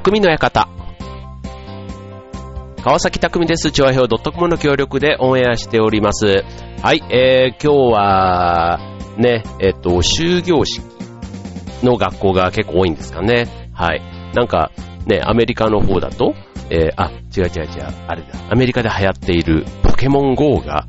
匠の館。川崎匠です。調和表 .com の協力でオンエアしております。はい、えー、今日は、ね、えっと、終業式の学校が結構多いんですかね。はい。なんか、ね、アメリカの方だと、えー、あ、違う違う違う、あれだ、アメリカで流行っているポケモン GO が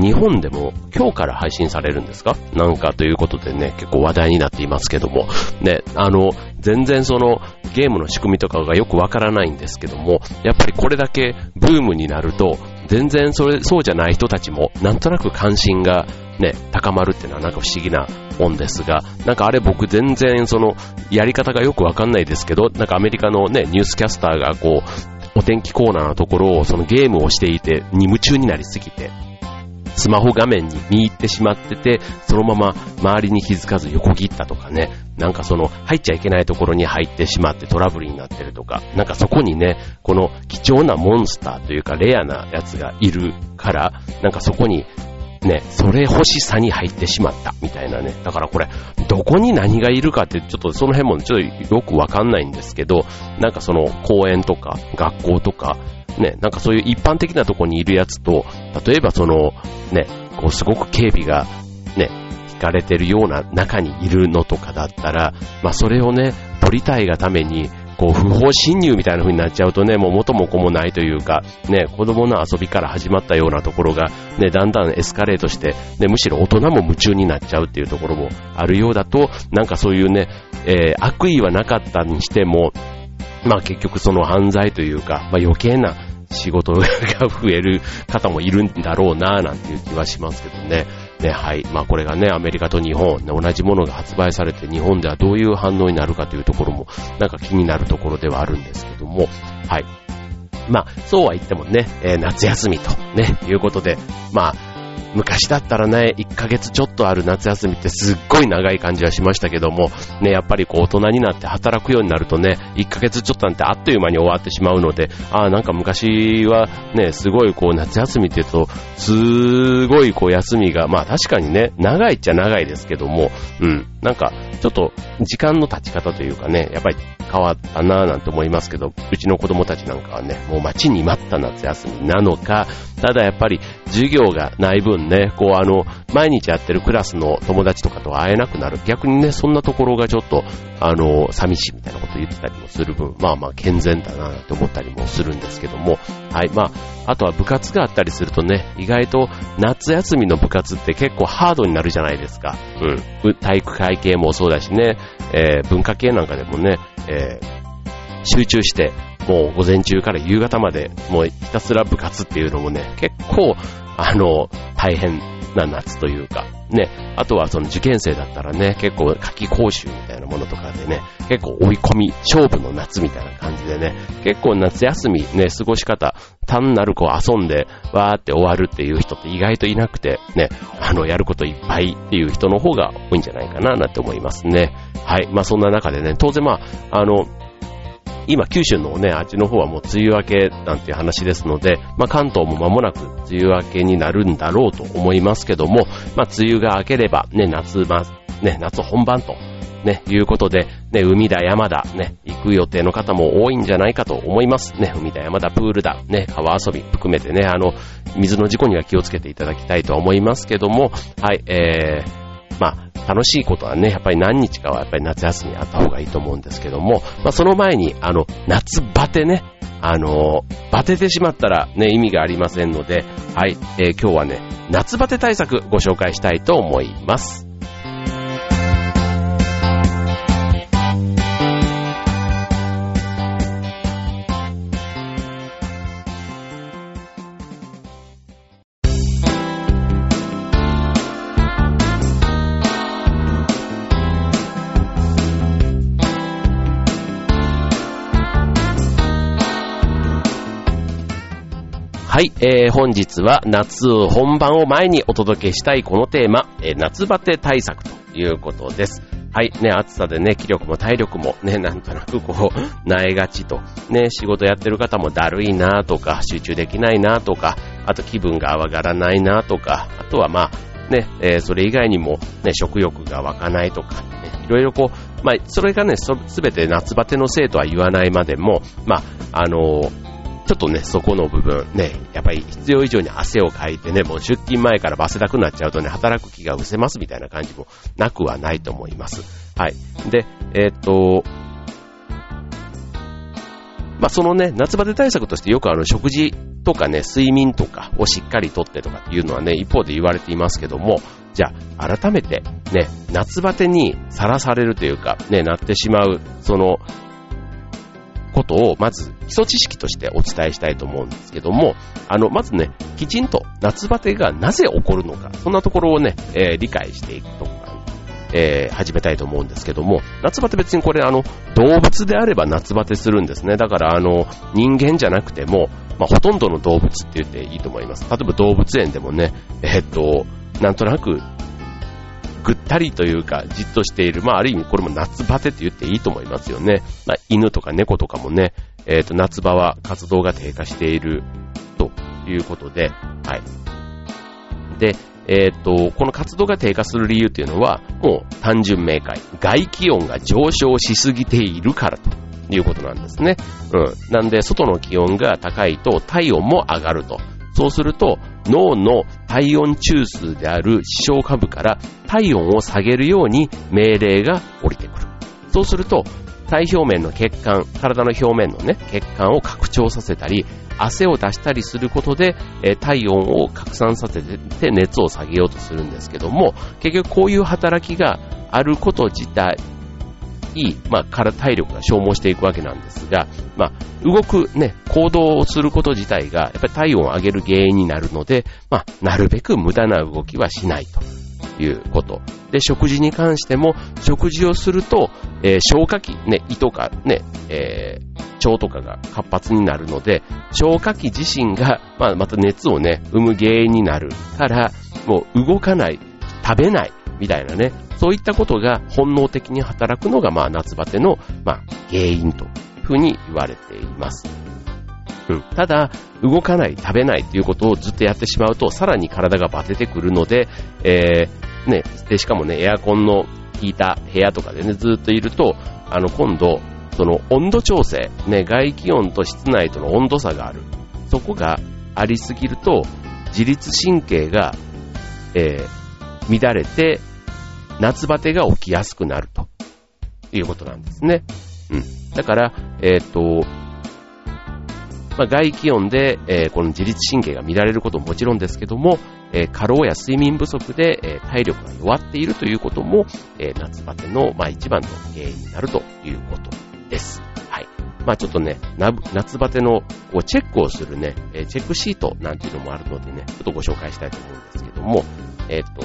日本でも今日から配信されるんですか？なんかということでね、結構話題になっていますけども、ね、あの、全然そのゲームの仕組みとかがよくわからないんですけども、やっぱりこれだけブームになると、全然それ、そうじゃない人たちも、なんとなく関心がね、高まるっていうのはなんか不思議なもんですが、なんかあれ僕全然その、やり方がよくわかんないですけど、なんかアメリカのね、ニュースキャスターがこう、お天気コーナーのところをそのゲームをしていて、に夢中になりすぎて、スマホ画面に見入ってしまってて、そのまま周りに気づかず横切ったとかね、なんかその入っちゃいけないところに入ってしまってトラブルになってるとか、なんかそこにね、この貴重なモンスターというかレアなやつがいるから、なんかそこにね、それ欲しさに入ってしまった。みたいなね。だからこれ、どこに何がいるかってちょっとその辺もちょっとよくわかんないんですけど、なんかその公園とか学校とか、ね、なんかそういう一般的なとこにいるやつと、例えばその、ね、こうすごく警備が、ね、引かれてるような中にいるのとかだったら、まあそれをね、取りたいがために、こう、不法侵入みたいな風になっちゃうとね、もう元も子もないというか、ね、子供の遊びから始まったようなところが、ね、だんだんエスカレートして、ね、むしろ大人も夢中になっちゃうっていうところもあるようだと、なんかそういうね、えー、悪意はなかったにしても、まあ結局その犯罪というか、まあ余計な仕事が 増える方もいるんだろうななんていう気はしますけどね。ね、はい。まあこれがね、アメリカと日本、ね、同じものが発売されて日本ではどういう反応になるかというところも、なんか気になるところではあるんですけども、はい。まあ、そうは言ってもね、えー、夏休みとね、いうことで、まあ、昔だったらね、1ヶ月ちょっとある夏休みってすっごい長い感じはしましたけども、ね、やっぱりこう大人になって働くようになるとね、1ヶ月ちょっとなんてあっという間に終わってしまうので、ああ、なんか昔はね、すごいこう夏休みって言うと、すごいこう休みが、まあ確かにね、長いっちゃ長いですけども、うん、なんかちょっと時間の経ち方というかね、やっぱり変わったなぁなんて思いますけど、うちの子供たちなんかはね、もう待ちに待った夏休みなのか、ただやっぱり授業がない分ね、こうあの、毎日やってるクラスの友達とかと会えなくなる。逆にね、そんなところがちょっと、あの、寂しいみたいなこと言ってたりもする分、まあまあ健全だなって思ったりもするんですけども、はい、まあ、あとは部活があったりするとね、意外と夏休みの部活って結構ハードになるじゃないですか。うん。体育会系もそうだしね、えー、文化系なんかでもね、えー、集中して、もう午前中から夕方まで、もうひたすら部活っていうのもね、結構、あの、大変な夏というか、ね、あとはその受験生だったらね、結構夏季講習みたいなものとかでね、結構追い込み、勝負の夏みたいな感じでね、結構夏休みね、過ごし方、単なるこう遊んで、わーって終わるっていう人って意外といなくて、ね、あの、やることいっぱいっていう人の方が多いんじゃないかな、なんて思いますね。はい。まあそんな中でね、当然まあ、あの、今、九州のね、あっちの方はもう梅雨明けなんていう話ですので、まあ関東も間もなく梅雨明けになるんだろうと思いますけども、まあ梅雨が明ければね、夏、ま、ね、夏本番と、ね、いうことで、ね、海だ、山だ、ね、行く予定の方も多いんじゃないかと思います。ね、海だ、山だ、プールだ、ね、川遊び含めてね、あの、水の事故には気をつけていただきたいと思いますけども、はい、えー、まあ、楽しいことはね、やっぱり何日かはやっぱり夏休みあった方がいいと思うんですけども、まあその前に、あの、夏バテね、あの、バテてしまったらね、意味がありませんので、はい、えー、今日はね、夏バテ対策ご紹介したいと思います。はい、えー、本日は夏本番を前にお届けしたいこのテーマ、えー、夏バテ対策ということです。はい、ね、暑さでね、気力も体力もね、なんとなくこう、なえがちと、ね、仕事やってる方もだるいなとか、集中できないなとか、あと気分が上がらないなとか、あとはまあ、ね、えー、それ以外にも、ね、食欲が湧かないとか、ね、いろいろこう、まあ、それがね、すべて夏バテのせいとは言わないまでも、まあ、あのちょっとね、そこの部分、ね、やっぱり必要以上に汗をかいてね、もう出勤前からバセたくなっちゃうとね、働く気が失せますみたいな感じもなくはないと思います。はい。で、えー、っと、まあ、そのね、夏バテ対策としてよくあの食事とかね、睡眠とかをしっかりとってとかっていうのはね、一方で言われていますけども、じゃあ改めてね、夏バテにさらされるというか、ね、なってしまう、その、ことをまず基礎知識としてお伝えしたいと思うんですけども、あの、まずね、きちんと夏バテがなぜ起こるのか、そんなところをね、えー、理解していくとえー、始めたいと思うんですけども、夏バテ別にこれあの、動物であれば夏バテするんですね。だからあの、人間じゃなくても、まあ、ほとんどの動物って言っていいと思います。例えば動物園でもね、えー、っと、なんとなく、ぐったりというか、じっとしている。まあ、ある意味これも夏バテって言っていいと思いますよね。まあ、犬とか猫とかもね、えっ、と、夏場は活動が低下しているということで、はい。で、えっ、と、この活動が低下する理由っていうのは、もう単純明快。外気温が上昇しすぎているからということなんですね。うん。なんで、外の気温が高いと体温も上がると。そうすると、脳の体温中枢である視床下部から体温を下げるように命令が降りてくる。そうすると、体表面の血管、体の表面のね、血管を拡張させたり、汗を出したりすることで、え体温を拡散させて熱を下げようとするんですけども、結局こういう働きがあること自体、いまあ、から体力が消耗していくわけなんですが、まあ、動くね、行動をすること自体が、やっぱり体温を上げる原因になるので、まあ、なるべく無駄な動きはしないと。いうこと。で、食事に関しても、食事をすると、えー、消化器、ね、胃とかね、えー、腸とかが活発になるので、消化器自身が、まあ、また熱をね、生む原因になるから、もう動かない、食べない、みたいなね、そういったことが本能的に働くのが、まあ、夏バテの、まあ、原因というふうに言われています。うん。ただ、動かない、食べないということをずっとやってしまうと、さらに体がバテてくるので、えー、ね、で、しかもね、エアコンの効いた部屋とかでね、ずっといると、あの、今度、その温度調整、ね、外気温と室内との温度差がある。そこがありすぎると、自律神経が、えー、乱れて、夏バテが起きやすくなるということなんですね。うん。だから、えっ、ー、と、まあ、外気温で、えー、この自律神経が乱れることももちろんですけども、えー、過労や睡眠不足で、えー、体力が弱っているということも、え夏バテの、まあ、一番の原因になるということです。はい。まあちょっとね、夏バテのこうチェックをするね、えチェックシートなんていうのもあるのでね、ちょっとご紹介したいと思うんですけども、えっと、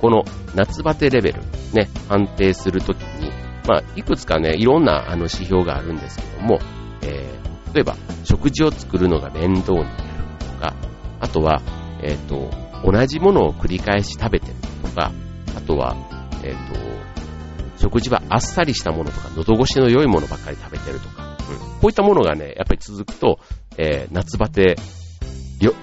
この夏バテレベル、ね、判定するときに、まあ、いくつかね、いろんなあの指標があるんですけども、えー、例えば、食事を作るのが面倒になるとか、あとは、えっ、ー、と、同じものを繰り返し食べてるとか、あとは、えっ、ー、と、食事はあっさりしたものとか、喉越しの良いものばっかり食べてるとか、うん、こういったものがね、やっぱり続くと、えー、夏バテ、よ、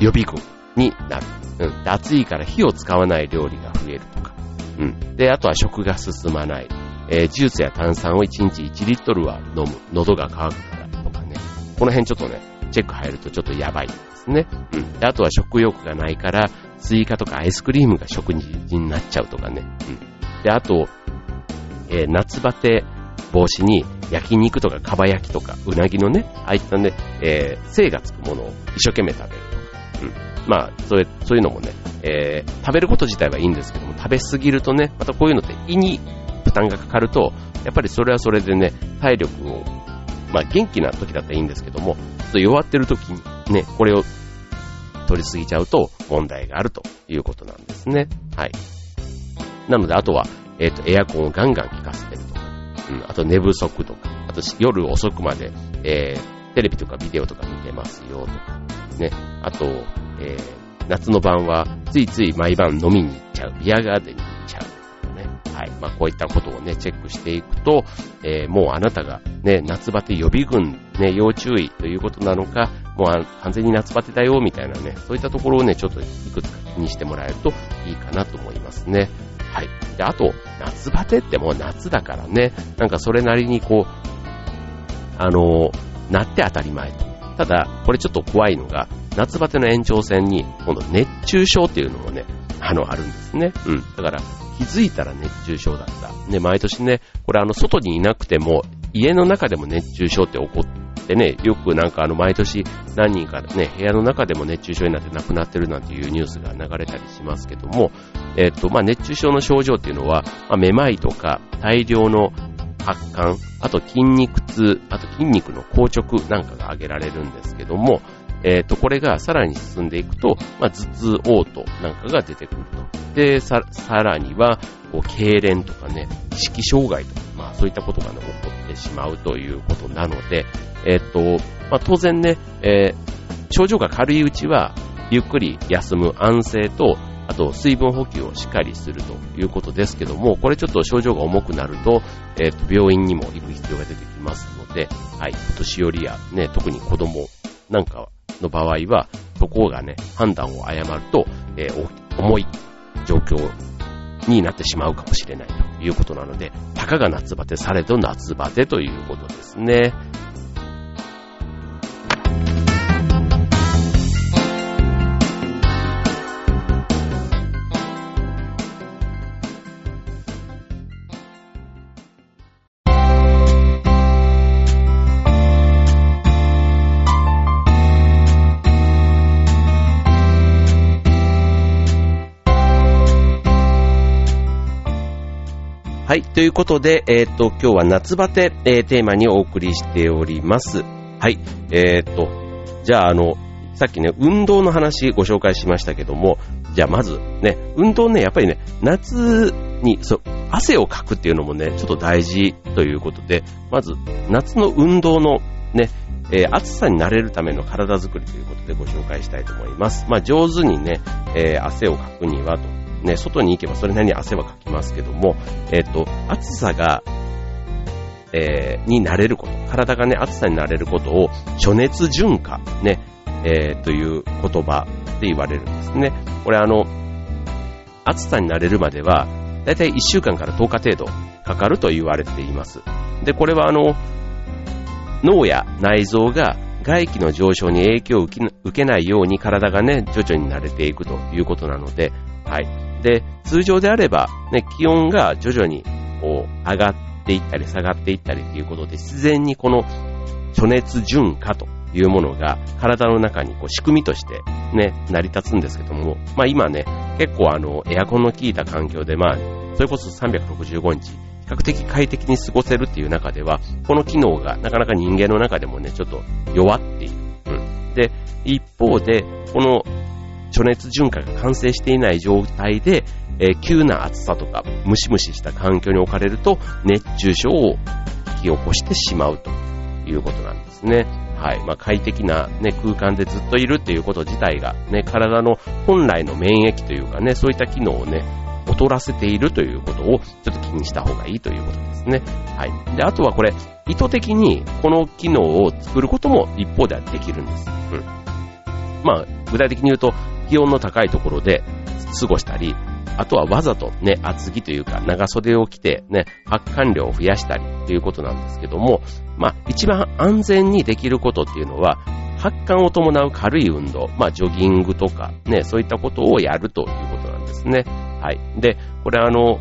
予備軍になる。うん。暑いから火を使わない料理が増えるとか。うん。で、あとは食が進まない。えー、ジュースや炭酸を1日1リットルは飲む。喉が渇くからとかね。この辺ちょっとね、チェック入るとちょっとやばいですね。うん。で、あとは食欲がないから、スイカとかアイスクリームが食事になっちゃうとかね。うん。で、あと、えー、夏バテ防止に焼肉とかかば焼きとかうなぎのね、ああいったね、えー、精がつくものを一生懸命食べるとか。うん。まあ、それ、そういうのもね、えー、食べること自体はいいんですけども、食べ過ぎるとね、またこういうのって胃に負担がかかると、やっぱりそれはそれでね、体力を、まあ元気な時だったらいいんですけども、ちょっと弱ってる時にね、これを取りすぎちゃうと問題があるということなんですね。はい。なので、あとは、えっ、ー、と、エアコンをガンガン効かせてるとか、うん、あと寝不足とか、あと夜遅くまで、えー、テレビとかビデオとか見てますよとか、ね、あと、えー、夏の晩はついつい毎晩飲みに行っちゃう、ビアガーデンに行っちゃう、はい。まあ、こういったことをね、チェックしていくと、えー、もうあなたがね、夏バテ予備軍、ね、要注意ということなのか、もう完全に夏バテだよ、みたいなね、そういったところをね、ちょっといくつか気にしてもらえるといいかなと思いますね。はい。で、あと、夏バテってもう夏だからね、なんかそれなりにこう、あのなって当たり前と。ただ、これちょっと怖いのが、夏バテの延長線に、今度熱中症っていうのもね、あの、あるんですね。うん。だから、気づいたら熱中症だった。ね、毎年ね、これあの、外にいなくても、家の中でも熱中症って起こってね、よくなんかあの、毎年何人かね、部屋の中でも熱中症になって亡くなってるなんていうニュースが流れたりしますけども、えっと、まあ、熱中症の症状っていうのは、まあ、めまいとか、大量の発汗、あと筋肉痛、あと筋肉の硬直なんかが挙げられるんですけども、えっ、ー、と、これがさらに進んでいくと、まあ、頭痛、嘔吐なんかが出てくると。で、さ、さらには、こう、痙攣とかね、意識障害とか、まあ、そういったことがね、起こってしまうということなので、えっ、ー、と、まあ、当然ね、えー、症状が軽いうちは、ゆっくり休む安静と、あと水分補給をしっかりするということですけども、これちょっと症状が重くなると、えっ、ー、と、病院にも行く必要が出てきますので、はい、年寄りやね、特に子供なんかの場合は、そこがね、判断を誤ると、えー、重い状況になってしまうかもしれないということなので、たかが夏バテされど夏バテということですね。い。ということで、えっ、ー、と、今日は夏バテ、えー、テーマにお送りしております。はい。えっ、ー、と、じゃあ、あの、さっきね、運動の話ご紹介しましたけども、じゃあまずね、運動ね、やっぱりね、夏に、そう、汗をかくっていうのもね、ちょっと大事ということで、まず、夏の運動のね、えー、暑さに慣れるための体づくりということでご紹介したいと思います。まあ、上手にね、えー、汗をかくにはとね、外に行けばそれなりに汗はかきますけども、えっ、と、暑さが、えー、になれること、体がね、暑さになれることを、暑熱順化、ね、えー、という言葉で言われるんですね。これあの、暑さになれるまでは、だいたい1週間から10日程度かかると言われています。で、これはあの、脳や内臓が外気の上昇に影響を受けないように体がね、徐々に慣れていくということなので、はい。で、通常であれば、ね、気温が徐々にこう上がっていったり下がっていったりということで、自然にこの暑熱順化というものが体の中にこう仕組みとしてね、成り立つんですけども、まあ今ね、結構あの、エアコンの効いた環境で、まあ、それこそ365日、比較的快適に過ごせるっていう中では、この機能がなかなか人間の中でもね、ちょっと弱っている。うん。で、一方で、この暑熱順化が完成していない状態で、えー、急な暑さとかムシムシした環境に置かれると熱中症を引き起こしてしまうということなんですね。はい。まあ、快適な、ね、空間でずっといるっていうこと自体が、ね、体の本来の免疫というかね、そういった機能をね、劣らせているということをちょっと気にした方がいいということですね。はい。で、あとはこれ、意図的にこの機能を作ることも一方ではできるんです。うん。まあ、具体的に言うと、気温の高いところで過ごしたり、あとはわざとね、厚着というか長袖を着てね、発汗量を増やしたりということなんですけども、まあ一番安全にできることっていうのは、発汗を伴う軽い運動、まあジョギングとかね、そういったことをやるということなんですね。はい。で、これあの、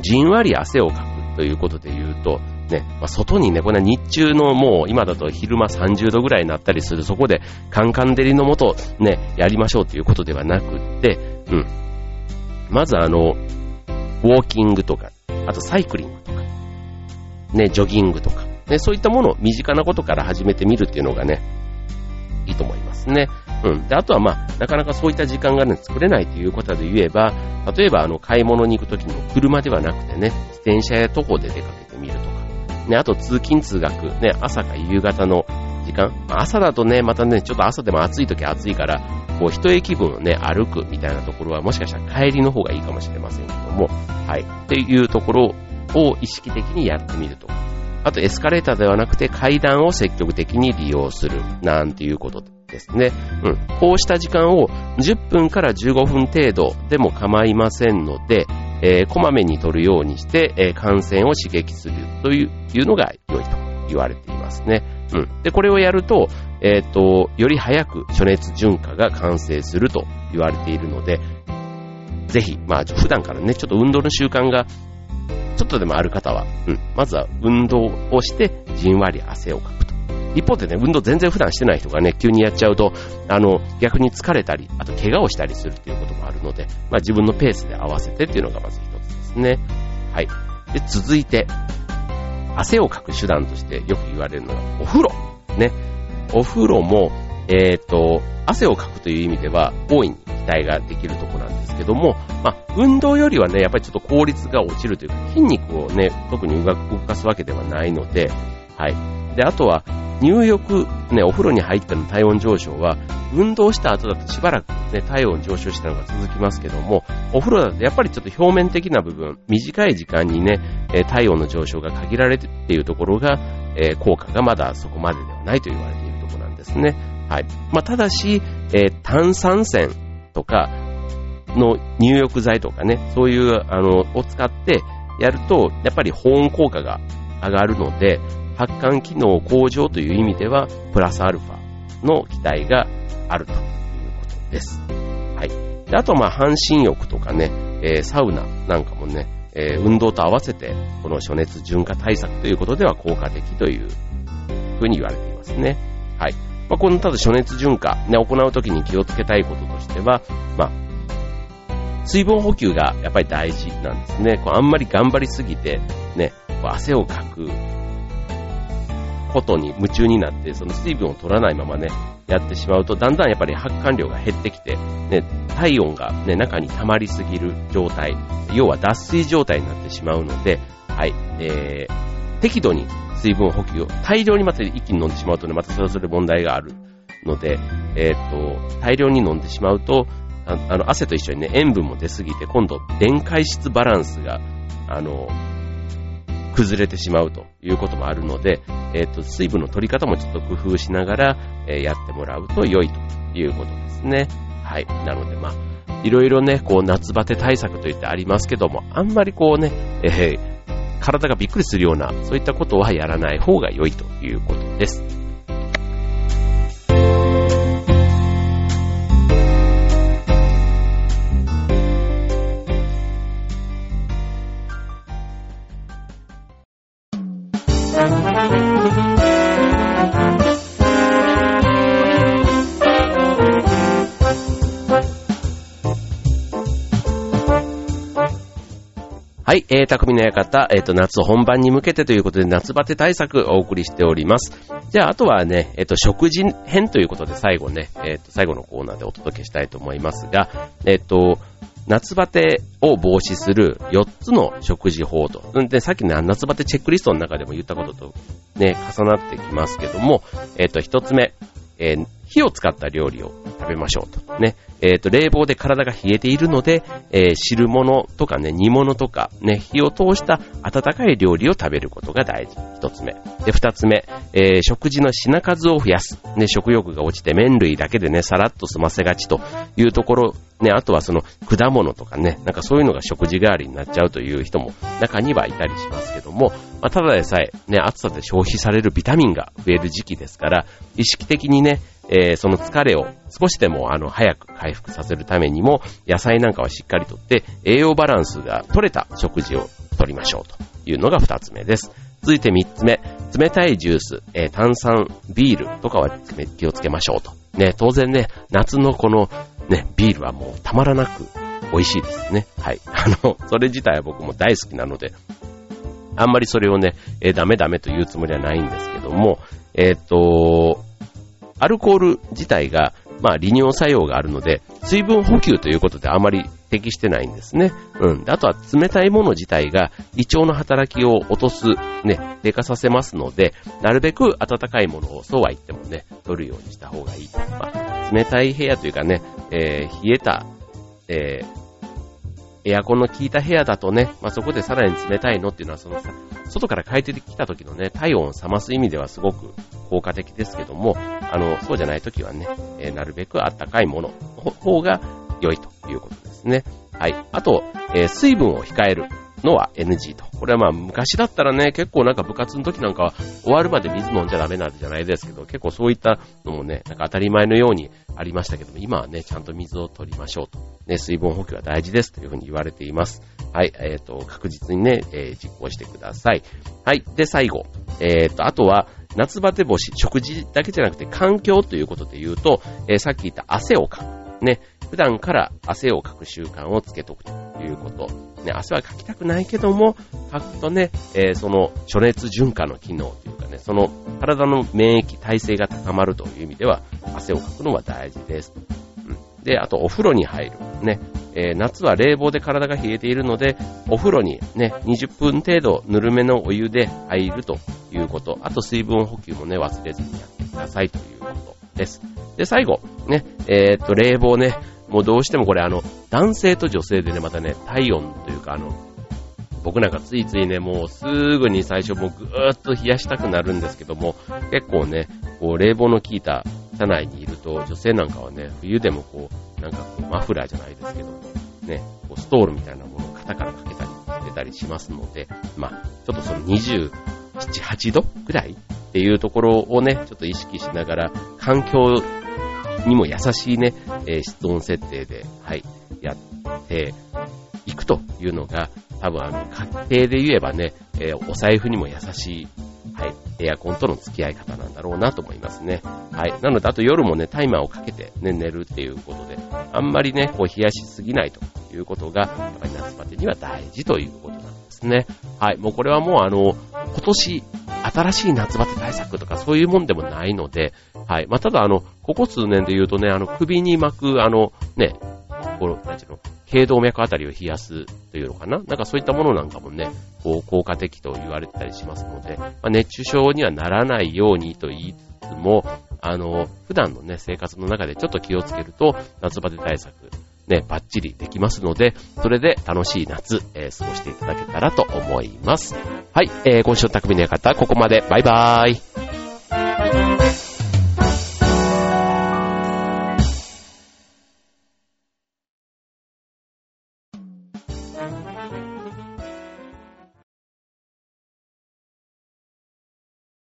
じんわり汗をかくということで言うと、ね、まあ、外にね、これ日中のもう今だと昼間30度ぐらいになったりする、そこでカンカン照りのもとね、やりましょうということではなくって、うん。まずあの、ウォーキングとか、あとサイクリングとか、ね、ジョギングとか、ね、そういったものを身近なことから始めてみるっていうのがね、いいと思いますね。うん。で、あとはまあ、なかなかそういった時間がね、作れないということで言えば、例えばあの、買い物に行くときにも車ではなくてね、自転車や徒歩で出かけてみると、ね、あと通勤通学、ね、朝か夕方の時間。朝だとね、またね、ちょっと朝でも暑い時は暑いから、こう一駅分ね、歩くみたいなところはもしかしたら帰りの方がいいかもしれませんけども、はい。っていうところを意識的にやってみると。あとエスカレーターではなくて階段を積極的に利用する、なんていうことですね。うん。こうした時間を10分から15分程度でも構いませんので、えー、こまめに取るようにして、えー、感染を刺激するといういうのが良いと言われていますね。うん。で、これをやると、えっ、ー、と、より早く暑熱順化が完成すると言われているので、ぜひ、まあ、普段からね、ちょっと運動の習慣が、ちょっとでもある方は、うん、まずは運動をして、じんわり汗をかく。一方でね、運動全然普段してない人がね、急にやっちゃうと、あの、逆に疲れたり、あと怪我をしたりするっていうこともあるので、まあ自分のペースで合わせてっていうのがまず一つですね。はい。で、続いて、汗をかく手段としてよく言われるのが、お風呂。ね。お風呂も、えっ、ー、と、汗をかくという意味では、大いに期待ができるとこなんですけども、まあ、運動よりはね、やっぱりちょっと効率が落ちるというか、筋肉をね、特に動かすわけではないので、はい。で、あとは、入浴、ね、お風呂に入っての体温上昇は、運動した後だとしばらくね、体温上昇したのが続きますけども、お風呂だとやっぱりちょっと表面的な部分、短い時間にね、体温の上昇が限られてっていうところが、え効果がまだそこまでではないと言われているところなんですね。はい。まあ、ただし、えー、炭酸泉とかの入浴剤とかね、そういう、あの、を使ってやると、やっぱり保温効果が上がるので、発汗機能向上という意味では、プラスアルファの期待があるということです。はい。であと、まあ、半身浴とかね、えー、サウナなんかもね、えー、運動と合わせて、この暑熱順化対策ということでは効果的というふうに言われていますね。はい。まあ、このただ暑熱順化、ね、行うときに気をつけたいこととしては、まあ、水分補給がやっぱり大事なんですね。こうあんまり頑張りすぎて、ね、こう汗をかくことに夢中になって、その水分を取らないままね、やってしまうと、だんだんやっぱり発汗量が減ってきて、ね、体温がね、中に溜まりすぎる状態、要は脱水状態になってしまうので、はい、えー、適度に水分補給を、大量にまた一気に飲んでしまうとね、またそれはそれ問題があるので、えっ、と、大量に飲んでしまうと、ああの、汗と一緒にね、塩分も出すぎて、今度、電解質バランスが、あの、崩れてしまうということもあるので、えっ、ー、と、水分の取り方もちょっと工夫しながら、えー、やってもらうと良いということですね。はい。なので、まあ、いろいろね、こう、夏バテ対策といってありますけども、あんまりこうね、えー、体がびっくりするような、そういったことはやらない方が良いということです。はい、えー、匠の館、えっ、ー、と、夏本番に向けてということで、夏バテ対策をお送りしております。じゃあ、あとはね、えっ、ー、と、食事編ということで、最後ね、えっ、ー、と、最後のコーナーでお届けしたいと思いますが、えっ、と、夏バテを防止する4つの食事法と。で、さっきの夏バテチェックリストの中でも言ったこととね、重なってきますけども、えっ、と、1つ目、えー、火を使った料理を食べましょうと。ね。えっ、ー、と、冷房で体が冷えているので、えー、汁物とかね、煮物とか、ね、火を通した温かい料理を食べることが大事。一つ目。で、二つ目、えー、食事の品数を増やす。ね、食欲が落ちて麺類だけでね、さらっと済ませがちというところ、ね、あとはその果物とかね、なんかそういうのが食事代わりになっちゃうという人も中にはいたりしますけども、まあ、ただでさえ、ね、暑さで消費されるビタミンが増える時期ですから、意識的にね、えー、その疲れを少しでもあの早く回復させるためにも、野菜なんかはしっかりとって、栄養バランスが取れた食事をとりましょうというのが二つ目です。続いて三つ目、冷たいジュース、えー、炭酸、ビールとかは気をつけましょうと。ね、当然ね、夏のこのね、ビールはもうたまらなく美味しいですね。はい。あの、それ自体は僕も大好きなので、あんまりそれをね、えー、ダメダメと言うつもりはないんですけども、えっ、ー、と、アルコール自体が、まあ、利尿作用があるので、水分補給ということであまり適してないんですね。うん。あとは冷たいもの自体が胃腸の働きを落とす、ね、低下させますので、なるべく温かいものをそうは言ってもね、取るようにした方がいい。まあ、冷たい部屋というかね、えー、冷えた、えー、エアコンの効いた部屋だとね、まあ、そこでさらに冷たいのっていうのは、そのさ、外から帰ってきた時のね、体温を冷ます意味ではすごく効果的ですけども、あの、そうじゃない時はね、えー、なるべく暖かいものの方が良いということです。ですね。はい。あと、えー、水分を控えるのは NG と。これはまあ昔だったらね、結構なんか部活の時なんかは終わるまで水飲んじゃダメなんじゃないですけど、結構そういったのもね、なんか当たり前のようにありましたけども、今はね、ちゃんと水を取りましょうと。ね、水分補給は大事ですというふうに言われています。はい、えっ、ー、と、確実にね、えー、実行してください。はい。で、最後。えっ、ー、と、あとは、夏バテ防止、食事だけじゃなくて環境ということで言うと、えー、さっき言った汗をかく。ね、普段から汗をかく習慣をつけとくということ。ね、汗はかきたくないけども、かくとね、えー、その暑熱順化の機能というかね、その体の免疫耐性が高まるという意味では、汗をかくのは大事です。うん、で、あとお風呂に入る。ね、えー、夏は冷房で体が冷えているので、お風呂にね、20分程度ぬるめのお湯で入るということ。あと水分補給もね、忘れずにやってくださいというです。で、最後、ね、えー、っと、冷房ね、もうどうしてもこれあの、男性と女性でね、またね、体温というかあの、僕なんかついついね、もうすぐに最初もうぐーっと冷やしたくなるんですけども、結構ね、こう冷房の効いた車内にいると、女性なんかはね、冬でもこう、なんかこうマフラーじゃないですけど、ね、こうストールみたいなものを肩からかけたりしてたりしますので、まあ、ちょっとその27、8度ぐらいっていうところをね、ちょっと意識しながら、環境にも優しいね、えー、室温設定で、はい、やっていくというのが、多分あの、家庭で言えばね、えー、お財布にも優しい、はい、エアコンとの付き合い方なんだろうなと思いますね。はい。なので、あと夜もね、タイマーをかけてね、寝るっていうことで、あんまりね、こう冷やしすぎないということが、やっぱり夏バテには大事ということなんですね。はい。もうこれはもうあの、今年、新しい夏バテ対策とかそういうもんでもないので、はい。まあ、ただあの、ここ数年で言うとね、あの、首に巻く、あの、ね、この、なんちうの、頸動脈あたりを冷やすというのかな？なんかそういったものなんかもね、こう、効果的と言われてたりしますので、まあ、熱中症にはならないようにと言いつつも、あの、普段のね、生活の中でちょっと気をつけると、夏バテ対策、ね、バッチリできますので、それで楽しい夏、えー、過ごしていただけたらと思います。はい、えー、今週の匠の館、ここまで。バイバーイ。